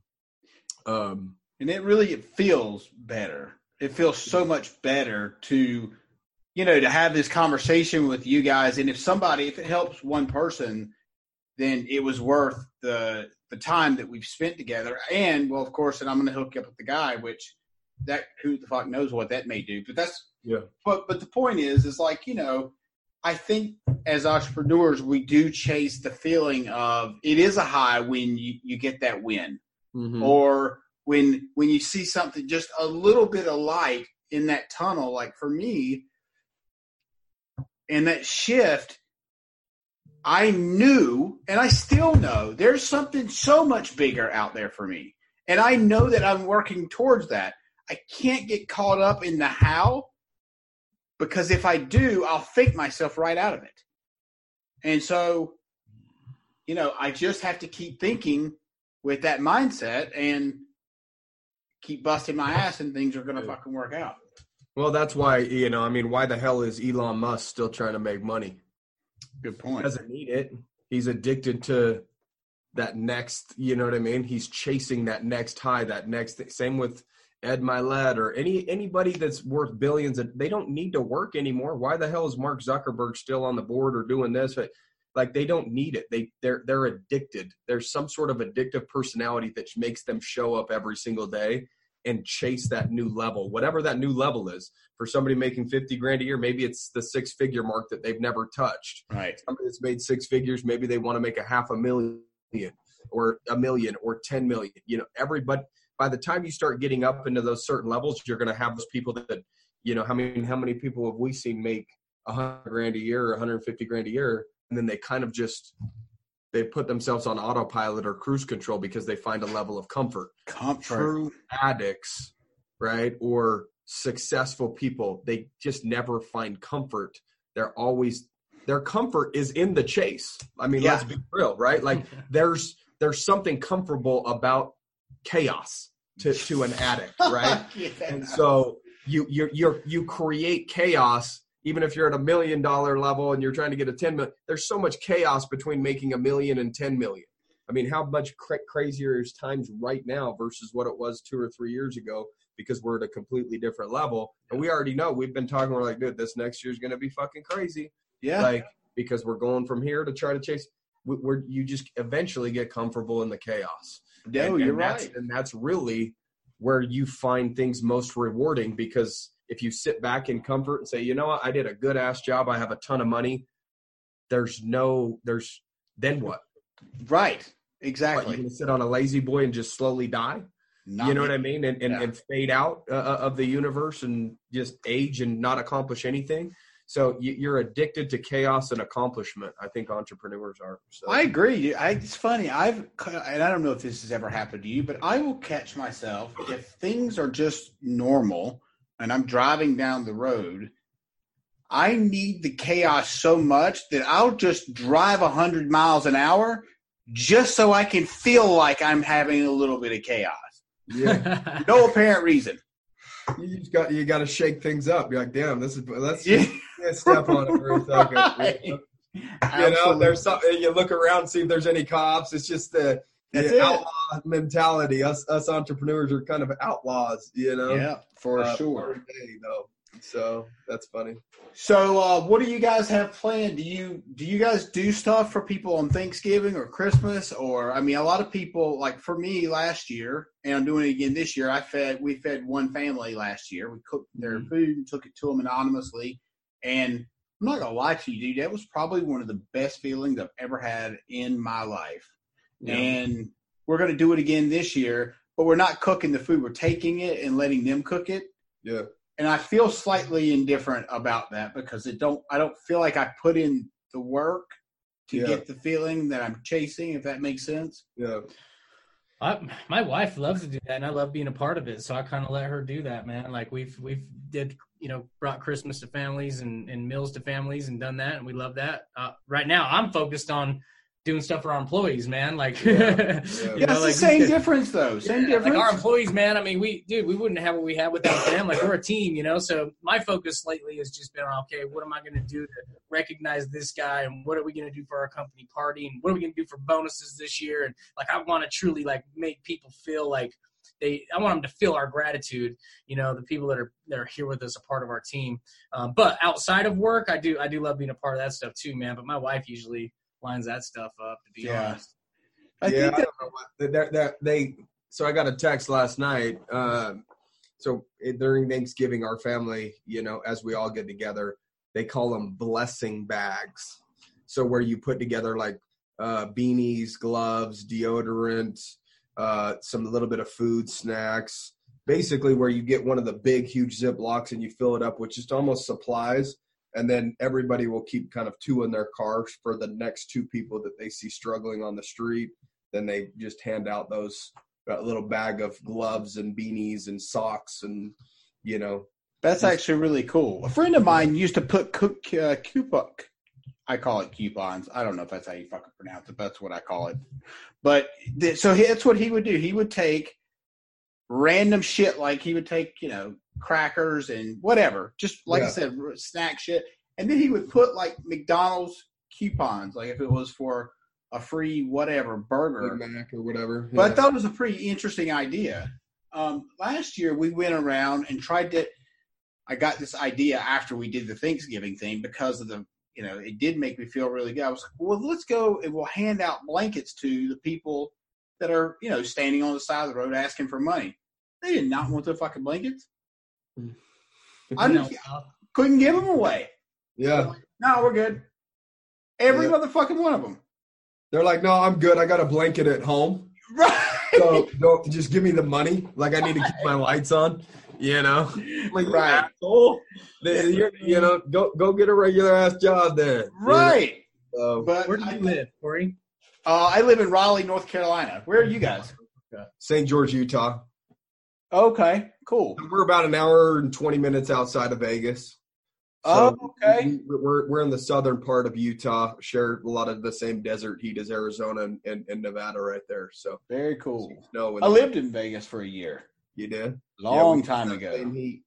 um, and it really it feels better. It feels so much better to, you know, to have this conversation with you guys. And if somebody, if it helps one person, then it was worth the the time that we've spent together. And well, of course, and I'm going to hook up with the guy, which that who the fuck knows what that may do. But that's yeah. But but the point is, is like you know, I think as entrepreneurs, we do chase the feeling of it is a high when you you get that win, Mhm. or when when you see something just a little bit of light in that tunnel. Like for me, and that shift. I knew, and I still know, there's something so much bigger out there for me. And I know that I'm working towards that. I can't get caught up in the how because if I do, I'll fake myself right out of it. And so, you know, I just have to keep thinking with that mindset and keep busting my ass, and things are going to fucking work out. Well, that's why you know. I mean, why the hell is Elon Musk still trying to make money? Good point. He doesn't need it. He's addicted to that next. You know what I mean? He's chasing that next high, that next. Thing. Same with Ed Mylett or any anybody that's worth billions. They don't need to work anymore. Why the hell is Mark Zuckerberg still on the board or doing this? Like they don't need it. They they're they're addicted. There's some sort of addictive personality that makes them show up every single day and chase that new level, whatever that new level is. For somebody making 50 grand a year, maybe it's the six figure mark that they've never touched. Right. Somebody that's made six figures, maybe they want to make a half a million or a million or 10 million. You know, everybody, by the time you start getting up into those certain levels, you're going to have those people that, you know, how many, how many people have we seen make a hundred grand a year or 150 grand a year? And then they kind of just, they put themselves on autopilot or cruise control because they find a level of comfort Comfort. true addicts, right, or successful people, they just never find comfort. They're always their comfort is in the chase. I mean, Yeah. let's be real, right? Like there's there's something comfortable about chaos to to an addict, right? Yeah. and so you you you you create chaos even if you're at a million dollar level and you're trying to get a 10 million there's so much chaos between making a million and 10 million i mean how much cra- crazier is times right now versus what it was two or three years ago because we're at a completely different level and we already know we've been talking we're like dude this next year's going to be fucking crazy yeah. like because we're going from here to try to chase we- we're you just eventually get comfortable in the chaos no, and, you're and that's, right. And that's really where you find things most rewarding because if you sit back in comfort and say, you know what, I did a good ass job, I have a ton of money, there's no, there's, then what? Right. What, Exactly. you gonna sit on a lazy boy and just slowly die? you know what I mean? And, and, Yeah. and fade out uh, uh, of the universe and just age and not accomplish anything. So you, you're addicted to chaos and accomplishment. I think entrepreneurs are. So. I agree. I, it's funny. I've and I don't know if this has ever happened to you, but I will catch myself if things are just normal and I'm driving down the road. I need the chaos so much that I'll just drive a hundred miles an hour just so I can feel like I'm having a little bit of chaos. yeah. No apparent reason. you just got you got to shake things up. You're like, damn, this is let's Yeah. Yeah, step on it for a second. Right. You know, Absolutely. there's something. You look around, see if there's any cops. It's just the, That's the it. outlaw mentality. Us us entrepreneurs are kind of outlaws. You know, yeah, for Uh, sure. day, though. So that's funny. So, uh, what do you guys have planned? Do you do you guys do stuff for people on Thanksgiving or Christmas? Or I mean, a lot of people like for me last year, and I'm doing it again this year. I fed we fed one family last year. We cooked their food and took it to them anonymously. And I'm not gonna lie to you, dude. That was probably one of the best feelings I've ever had in my life. And we're gonna do it again this year, but we're not cooking the food. We're taking it and letting them cook it yeah, and I feel slightly indifferent about that because it don't I don't feel like I put in the work to Yeah. get the feeling that I'm chasing, if that makes sense. yeah. I, my wife loves to do that, and I love being a part of it. So I kind of let her do that, man. Like we've we've did you know brought Christmas to families and, and meals to families and done that, and we love that. Uh, right now, I'm focused on doing stuff for our employees, man. Like, Yeah. you Yeah. know, That's like, the same guys- difference, though. Same yeah, difference. Like our employees, man. I mean, we, dude, we wouldn't have what we have without them. Like we're a team, you know. So my focus lately has just been on, okay, what am I going to do to recognize this guy, and what are we going to do for our company party, and what are we going to do for bonuses this year? And like, I want to truly like make people feel like they. I want them to feel our gratitude. You know, the people that are that are here with us, a part of our team. Um, but outside of work, I do I do love being a part of that stuff too, man. But my wife usually lines that stuff up. To be Yeah. honest. I yeah, think I that, don't know what that, that they. So I got a text last night. Um, so it, during Thanksgiving, our family, you know, as we all get together, they call them blessing bags. So where you put together like uh, beanies, gloves, deodorant, uh, some little bit of food, snacks. Basically, where you get one of the big, huge Ziplocs and you fill it up with just almost supplies, and then everybody will keep kind of two in their cars for the next two people that they see struggling on the street then they just hand out those that little bag of gloves and beanies and socks and you know that's actually really cool. A friend of mine used to put cook, uh, coupon. I call it coupons. I don't know if that's how you fucking pronounce it, but that's what I call it. But th- so he- that's what he would do. He would take random shit like he would take, you know, crackers and whatever, just like I said, snack shit, and then he would put like McDonald's coupons, like if it was for a free whatever burger. Big Mac or whatever But I thought it was a pretty interesting idea. Um, last year we went around and tried to. I got this idea after we did the Thanksgiving thing because of the, you know, it did make me feel really good. I was like, well, let's go and we'll hand out blankets to the people that are, you know, standing on the side of the road asking for money. They did not want the fucking blankets. Mm. I know, just couldn't give them away. yeah No, we're good. Every Yeah. motherfucking one of them. they're like no i'm good i got a blanket at home Right. so don't just give me the money like i need to keep my lights on you know like Right. asshole. You're- you know go go get a regular ass job then you know? right. so, But Where do I, you live, Corey? Uh, I live in Raleigh, North Carolina. Where are you guys? st george utah Okay, cool. we're about an hour and 20 minutes outside of vegas Oh, okay. we- We're we're in the southern part of Utah, share a lot of the same desert heat as Arizona and, and, and Nevada right there. So Very cool. no, I lived in Vegas for a year, You did long Yeah, time ago. Heat.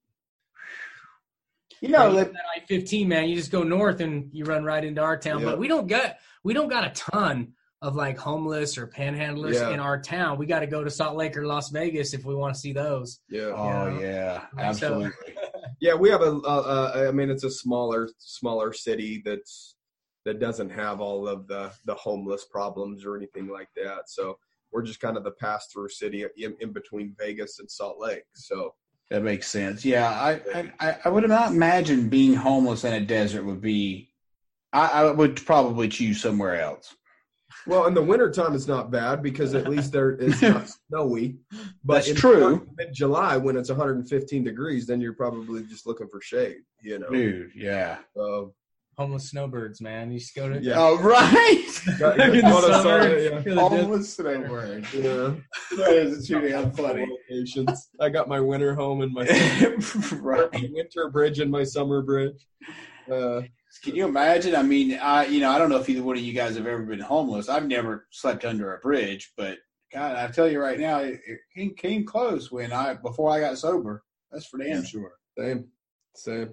You know, Right, that I fifteen, man. You just go north and you run right into our town. Yeah. But we don't get we don't got a ton of like homeless or panhandlers Yeah. in our town. We got to go to Salt Lake or Las Vegas if we want to see those. Yeah, oh yeah, So- absolutely. yeah. We have a. Uh, uh, I mean, it's a smaller smaller city that's that doesn't have all of the the homeless problems or anything like that. So we're just kind of the pass through city in, in between Vegas and Salt Lake. So That makes sense. Yeah, I, I, I would not imagine being homeless in a desert would be. I, I would probably choose somewhere else. Well, in the wintertime, it's not bad because at least there it's not snowy. But That's in true. Mid July, when it's 115 degrees, then you're probably just looking for shade. You know. Dude, yeah. So, Homeless snowbirds, man. You just go to yeah. Oh, right. Got- In the got a summer. sun, yeah. go to the homeless snowbird. Yeah. That is truly unfunny. Locations. I got my winter home and my right. winter bridge and my summer bridge. Uh, Can you imagine? I mean, I you know I don't know if either one of you guys have ever been homeless. I've never slept under a bridge, but God, I tell you right now, it, it came, came close when I before I got sober. That's for damn sure. same, same.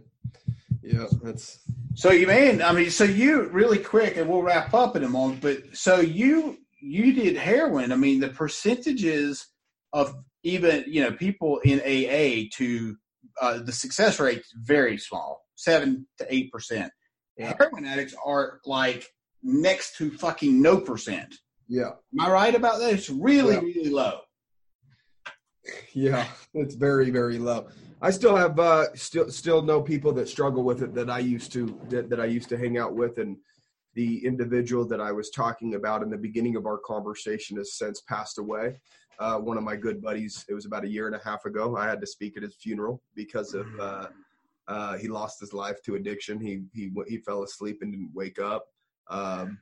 Yeah, that's So you man, I mean, so you really quick, and we'll wrap up in a moment. But so you you did heroin. I mean, the percentages of even you know people in AA to uh, the success rate very small, seven to eight percent. Yeah. Heroin addicts are like next to fucking no percent. yeah, Am I right about that? It's really Yeah. really low. yeah. It's very, very low. I still have uh, still still know people that struggle with it that I used to that, that I used to hang out with, and the individual that I was talking about in the beginning of our conversation has since passed away. Uh, one of my good buddies. It was about a year and a half ago. I had to speak at his funeral because of uh, uh, he lost his life to addiction. He he he fell asleep and didn't wake up. Um,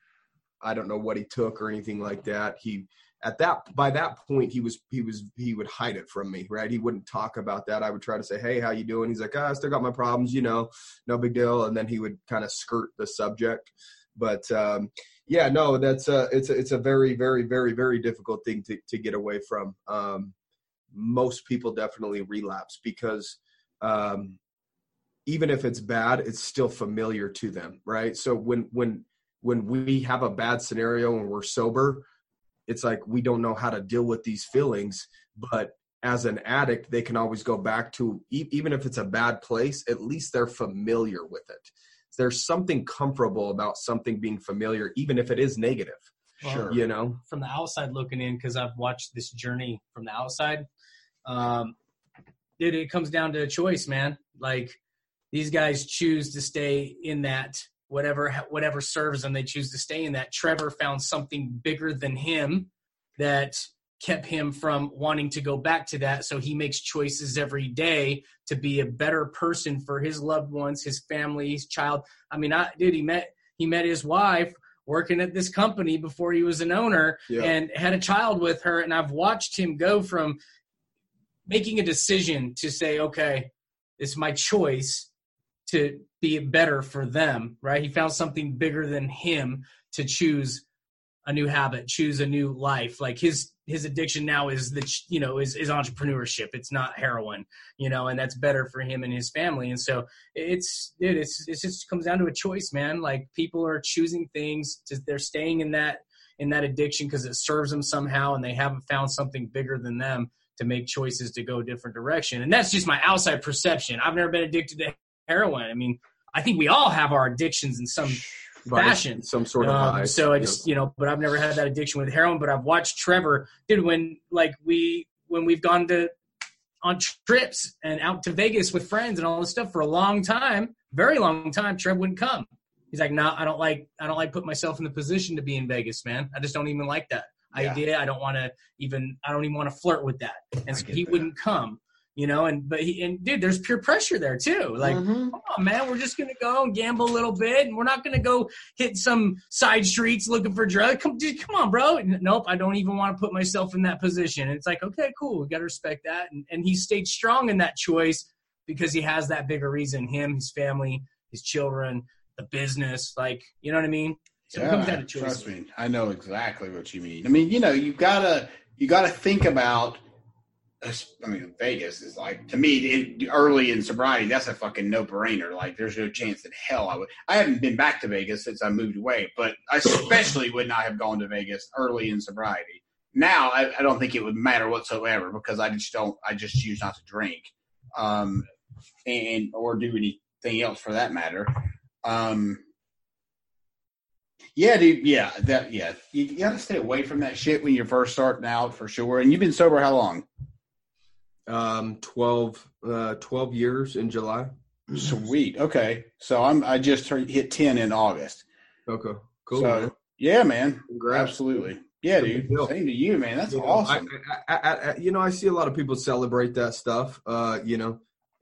I don't know what he took or anything like that. He at that by that point he was he was he would hide it from me right? He wouldn't talk about that. I would try to say hey how you doing? He's like ah, i still got my problems you know no big deal. And then he would kind of skirt the subject. But um, yeah, no, that's a it's a, it's a very very very very difficult thing to to get away from. Um, most people definitely relapse because um, even if it's bad, it's still familiar to them, right? So when when when we have a bad scenario and we're sober, it's like we don't know how to deal with these feelings, but as an addict, they can always go back to e- even if it's a bad place, at least they're familiar with it. There's something comfortable about something being familiar, even if it is negative. Sure. You know, from the outside looking in because I've watched this journey from the outside. Um, dude, it comes down to a choice, man. Like these guys choose to stay in that whatever whatever serves them. They choose to stay in that. Trevor found something bigger than him that kept him from wanting to go back to that. So he makes choices every day to be a better person for his loved ones, his family, his child. I mean, I dude, he met he met his wife working at this company before he was an owner Yeah. and had a child with her and I've watched him go from making a decision to say, okay, it's my choice to be better for them, right? He found something bigger than him to choose a new habit, choose a new life. Like his his addiction now is the you know is is entrepreneurship. It's not heroin, you know, and that's better for him and his family. And so it's dude, it's it just comes down to a choice, man. Like people are choosing things, to, they're staying in that in that addiction because it serves them somehow, and they haven't found something bigger than them to make choices to go a different direction. And that's just my outside perception. I've never been addicted to heroin. I mean, I think we all have our addictions in some Right. fashion. some sort of Um, high. so I just, you know, but I've never had that addiction with heroin. But I've watched Trevor, dude. When like we when we've gone to on trips and out to Vegas with friends and all this stuff for a long time, very long time, Trev wouldn't come. He's like, nah, I don't like, I don't like put myself in the position to be in Vegas, man. I just don't even like that Yeah. idea. I don't want to even, I don't even want to flirt with that. And so he that. wouldn't come, you know. And but he and dude, there's peer pressure there too. Like, Mhm. come on, man, we're just gonna go and gamble a little bit, and we're not gonna go hit some side streets looking for drugs. Come, dude, come on, bro. N- Nope, I don't even want to put myself in that position. And it's like, okay, cool, we gotta respect that. And, and he stayed strong in that choice because he has that bigger reason. Him, his family, his children, the business, like, you know what I mean? So it comes down to choice. trust me, I know exactly what you mean. I mean, you know, you gotta you gotta think about. I mean, Vegas is like to me it, early in sobriety. That's a fucking no brainer. Like, there's no chance in hell I would. I haven't been back to Vegas since I moved away, but I especially would not have gone to Vegas early in sobriety. Now, I, I don't think it would matter whatsoever because I just don't. I just choose not to drink, um, and or do anything else for that matter. Um, yeah, dude. Yeah, that. Yeah, you, you got to stay away from that shit when you're first starting out for sure. And you've been sober how long? Um 12, uh, 12 years in July. Sweet. Okay, so I'm. I just hit ten in August. Okay, cool. So man. yeah, man. Congrats. Absolutely. Yeah, It's a big dude. Same to you, man. That's You know, awesome. I, I, I, you know, I see a lot of people celebrate that stuff. Uh, you know,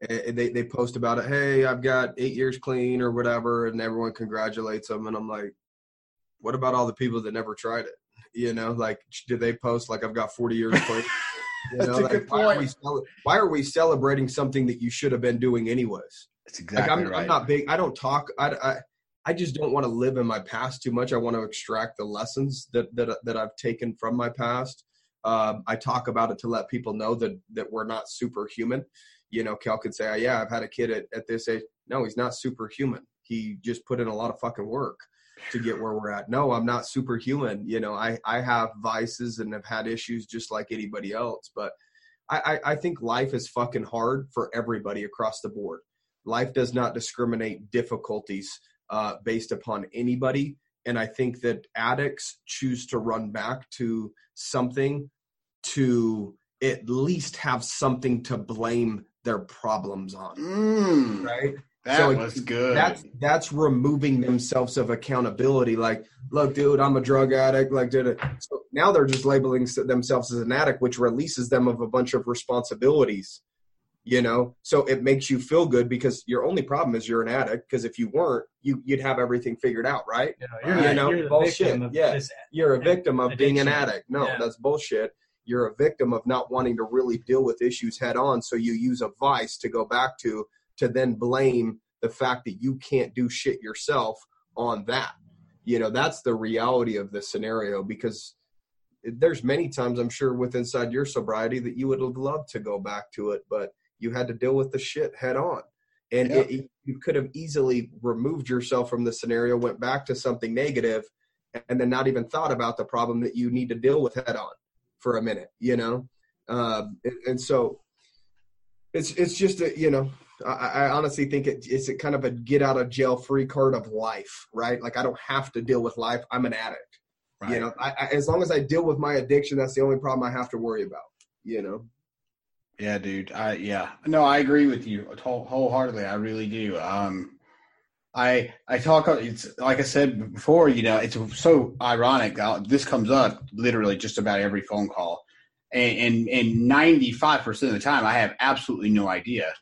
they they post about it. Hey, I've got eight years clean or whatever, and everyone congratulates them. And I'm like, what about all the people that never tried it? You know, like, do they post like I've got 40 years clean? You That's know, a like, good why are, we point. why are we celebrating something that you should have been doing anyways? That's like exactly I'm, right. I'm not big. I don't talk. I, I I just don't want to live in my past too much. I want to extract the lessons that that that I've taken from my past. Um, I talk about it to let people know that that we're not superhuman. You know, Kel could say, oh, "Yeah, I've had a kid at, at this age." No, he's not superhuman. He just put in a lot of fucking work to get where we're at. No, I'm not superhuman. You know, I I have vices and have had issues just like anybody else. But I I, I think life is fucking hard for everybody across the board life does not discriminate difficulties uh, based upon anybody and i think that addicts choose to run back to something to at least have something to blame their problems on Mm, right that So was good. that's that's removing themselves of accountability. Like look dude i'm a drug addict like did it so now they're just labeling themselves as an addict which releases them of a bunch of responsibilities you know? So it makes you feel good because your only problem is you're an addict because if you weren't you you'd have everything figured out right? You know, you're you're, know, you're bullshit, victim of yeah. this you're a victim of being an addict. No Yeah. that's bullshit. You're a victim of not wanting to really deal with issues head on so you use a vice to go back to to then blame the fact that you can't do shit yourself on that. You know that's the reality of the scenario because there's many times i'm sure with inside your sobriety that you would have loved to go back to it but you had to deal with the shit head on. And Yeah. it, you could have easily removed yourself from the scenario went back to something negative and then not even thought about the problem that you need to deal with head on for a minute you know? Um, and, and so it's it's just a you know I, I honestly think it, it's a kind of a get out of jail free card of life right like i don't have to deal with life i'm an addict you know I, I, as long as i deal with my addiction that's the only problem i have to worry about you know Yeah, dude. I yeah. No, I agree with you whole- wholeheartedly. I really do. Um, I I talk. It's like I said before. You know, it's so ironic. Uh, This comes up literally just about every phone call, and and and ninety five percent of the time, I have absolutely no idea.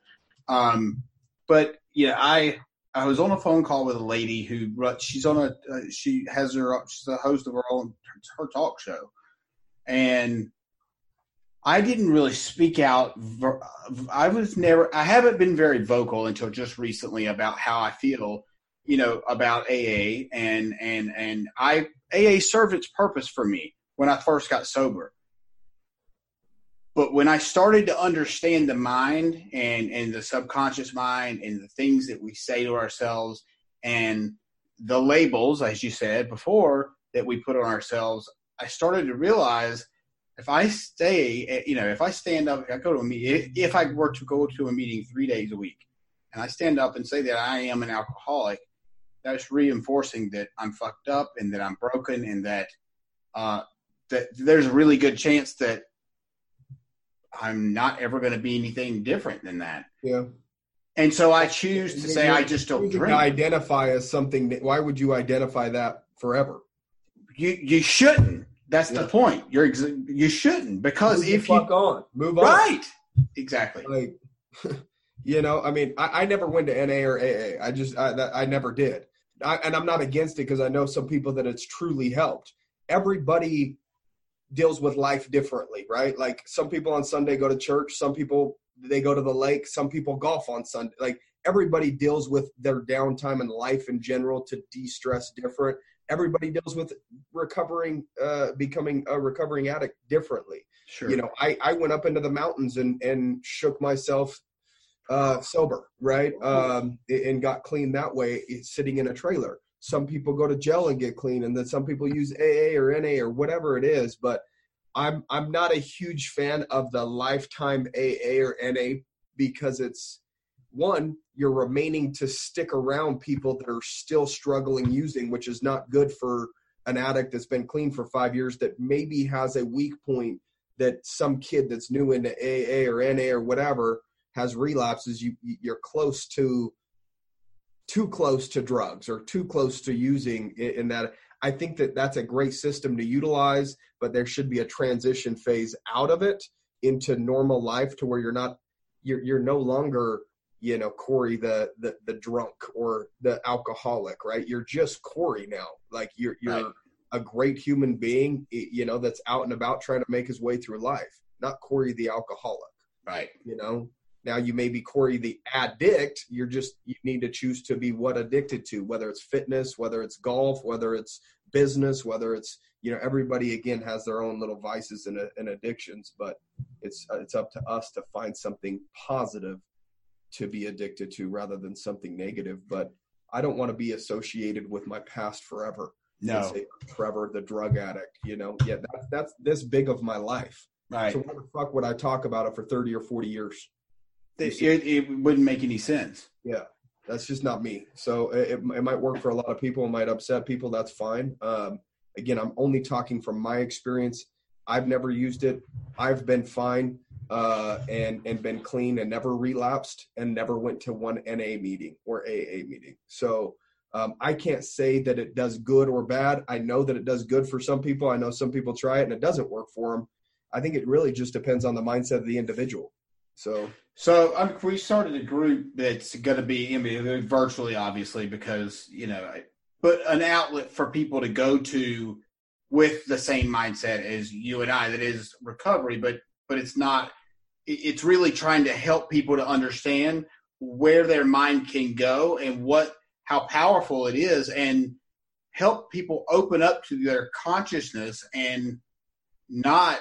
Um, but yeah, I I was on a phone call with a lady who she's on a uh, she has her she's a host of her own her talk show, and I didn't really speak out. I was never, I haven't been very vocal until just recently about how I feel, you know, about AA and, and, and I, AA served its purpose for me when I first got sober. But when I started to understand the mind and, and the subconscious mind and the things that we say to ourselves and the labels, as you said before, that we put on ourselves, I started to realize if I stay, eh, you know, if I stand up, I go to a meeting, if I were to go to a meeting three days a week, and I stand up and say that I am an alcoholic, that's reinforcing that I'm fucked up and that I'm broken and that uh, that there's a really good chance that I'm not ever going to be anything different than that. yeah And so I choose to say I just don't drink. identify as something that- why would you identify that forever You you shouldn't. That's Yeah. the point. You're ex- you shouldn't because Move if you on move on right exactly like you know i mean I, I never went to na or aa i just i, that, I never did I, and i'm not against it because i know some people that it's truly helped everybody deals with life differently right? Like some people on sunday go to church some people they go to the lake some people golf on sunday like everybody deals with their downtime in life in general to de-stress different. Everybody deals with recovering uh becoming a recovering addict differently. Sure. You know i i went up into the mountains and and shook myself uh sober right? Um and got clean that way sitting in a trailer some people go to jail and get clean and then some people use aa or na or whatever it is but i'm i'm not a huge fan of the lifetime aa or na because it's one you're remaining to stick around people that are still struggling using which is not good for an addict that's been clean for five years that maybe has a weak point that some kid that's new into AA or NA or whatever has relapses, you you're close to too close to drugs or too close to using in that. I think that that's a great system to utilize, but there should be a transition phase out of it into normal life to where you're not you're you're no longer you know Corey the the the drunk or the alcoholic, right? You're just Corey now. Like you're you're Right. a great human being, you know, that's out and about trying to make his way through life, not Corey the alcoholic, right you know. Now you may be Corey the addict. You're just you need to choose to be what addicted to, whether it's fitness, whether it's golf, whether it's business, whether it's you know everybody again has their own little vices and, and addictions, but it's it's up to us to find something positive to be addicted to rather than something negative. But I don't want to be associated with my past forever no say Trevor the drug addict. You know, yeah, that's that's this big of my life. right So why the fuck would I talk about it for thirty or forty years? It, it, it wouldn't make any sense Yeah, that's just not me. So it, it might work for a lot of people. It might upset people. That's fine. Um, again, I'm only talking from my experience. I've never used it. I've been fine uh, and and been clean and never relapsed and never went to one NA meeting or AA meeting. So um, I can't say that it does good or bad. I know that it does good for some people. I know some people try it and it doesn't work for them. I think it really just depends on the mindset of the individual. So So um, we started a group that's going to be I mean, virtually, obviously, because you know, but an outlet for people to go to with the same mindset as you and I. That is recovery, but but it's not. It's really trying to help people to understand where their mind can go and what how powerful it is, and help people open up to their consciousness and not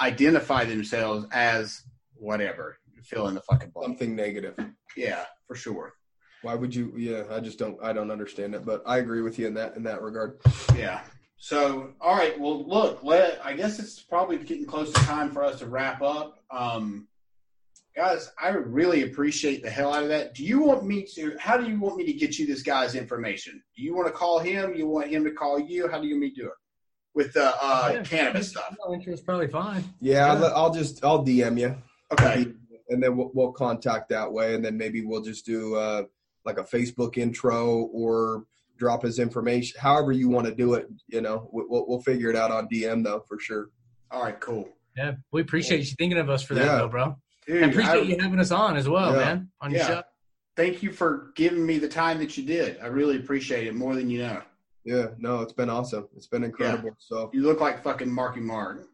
identify themselves as whatever. Fill in the fucking blank. Something negative. Yeah, for sure. Why would you? Yeah, I just don't. I don't understand it, but I agree with you in that in that regard. Yeah. So, all right. Well, look. Let I guess it's probably getting close to time for us to wrap up. Um, guys, I really appreciate the hell out of that. Do you want me to? How do you want me to get you this guy's information? Do you want to call him? You want him to call you? How do you want me to do it with the uh, Yeah. cannabis stuff? No, interest probably fine. Yeah, Yeah. I'll, I'll just I'll DM you, Okay. and then we'll, we'll contact that way, and then maybe we'll just do uh, like a Facebook intro or drop his information. However you want to do it, you know, we- we'll we'll figure it out on DM though for sure. All right. Cool. Yeah, we appreciate you thinking of us for that, Yeah. though, bro. Dude, And appreciate I- you having us on as well, Yeah. man, on your show. thank you for giving me the time that you did. I really appreciate it more than you know. Yeah, no, it's been awesome. It's been incredible. So You look like fucking Marky Mark.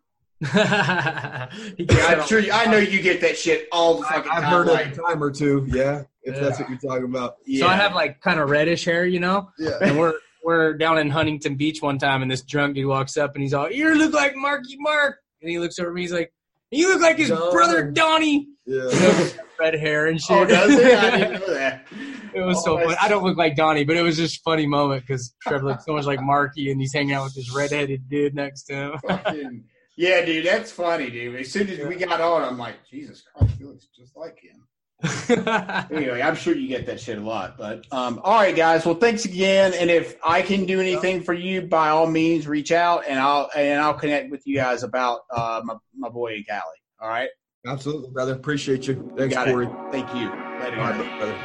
He Yeah, I'm sure. You, I know you get that shit all the I, fucking I've time. heard like, it a time or two. Yeah, if Yeah. that's what you're talking about. yeah. So I have like kind of reddish hair, you know, Yeah. and we're we're down in Huntington Beach one time, and this drunk dude walks up and he's all, "You look like Marky Mark," and he looks over at me, he's like, "You look like his Don. brother Donnie." Yeah. You know, red hair and oh, shit. Oh, does it? I didn't know that. It was Oh, so funny. I don't look like Donnie, but it was just a funny moment because Trevor looks so much like Marky, and he's hanging out with this redheaded dude next to him. Fucking- yeah, dude, that's funny, dude. As soon as we got on, I'm like, Jesus Christ, he looks just like him. Anyway, I'm sure you get that shit a lot. But um, all right, guys. Well, thanks again. And if I can do anything for you, by all means, reach out and I'll and I'll connect with you guys about uh, my my boy Gally. All right. Absolutely, brother. Appreciate you. Thanks, Got it. Corey. Thank you. Later, All right, brother.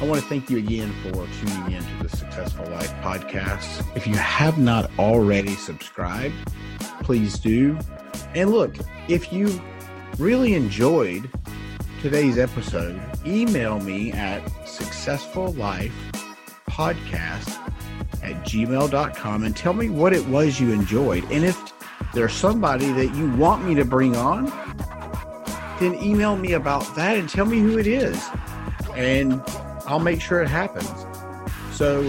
I want to thank you again for tuning in to the Successful Life podcast. If you have not already subscribed, please do. And look, if you really enjoyed today's episode, email me at successfullifepodcast at gmail.com and tell me what it was you enjoyed. And if there's somebody that you want me to bring on, then email me about that and tell me who it is. And I'll make sure it happens. So,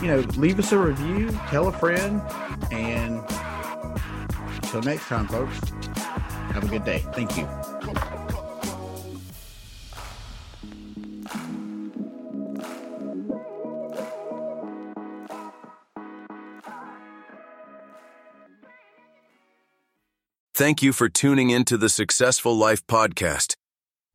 you know, leave us a review, tell a friend, and until next time, folks, have a good day. Thank you. Thank you for tuning into the Successful Life podcast.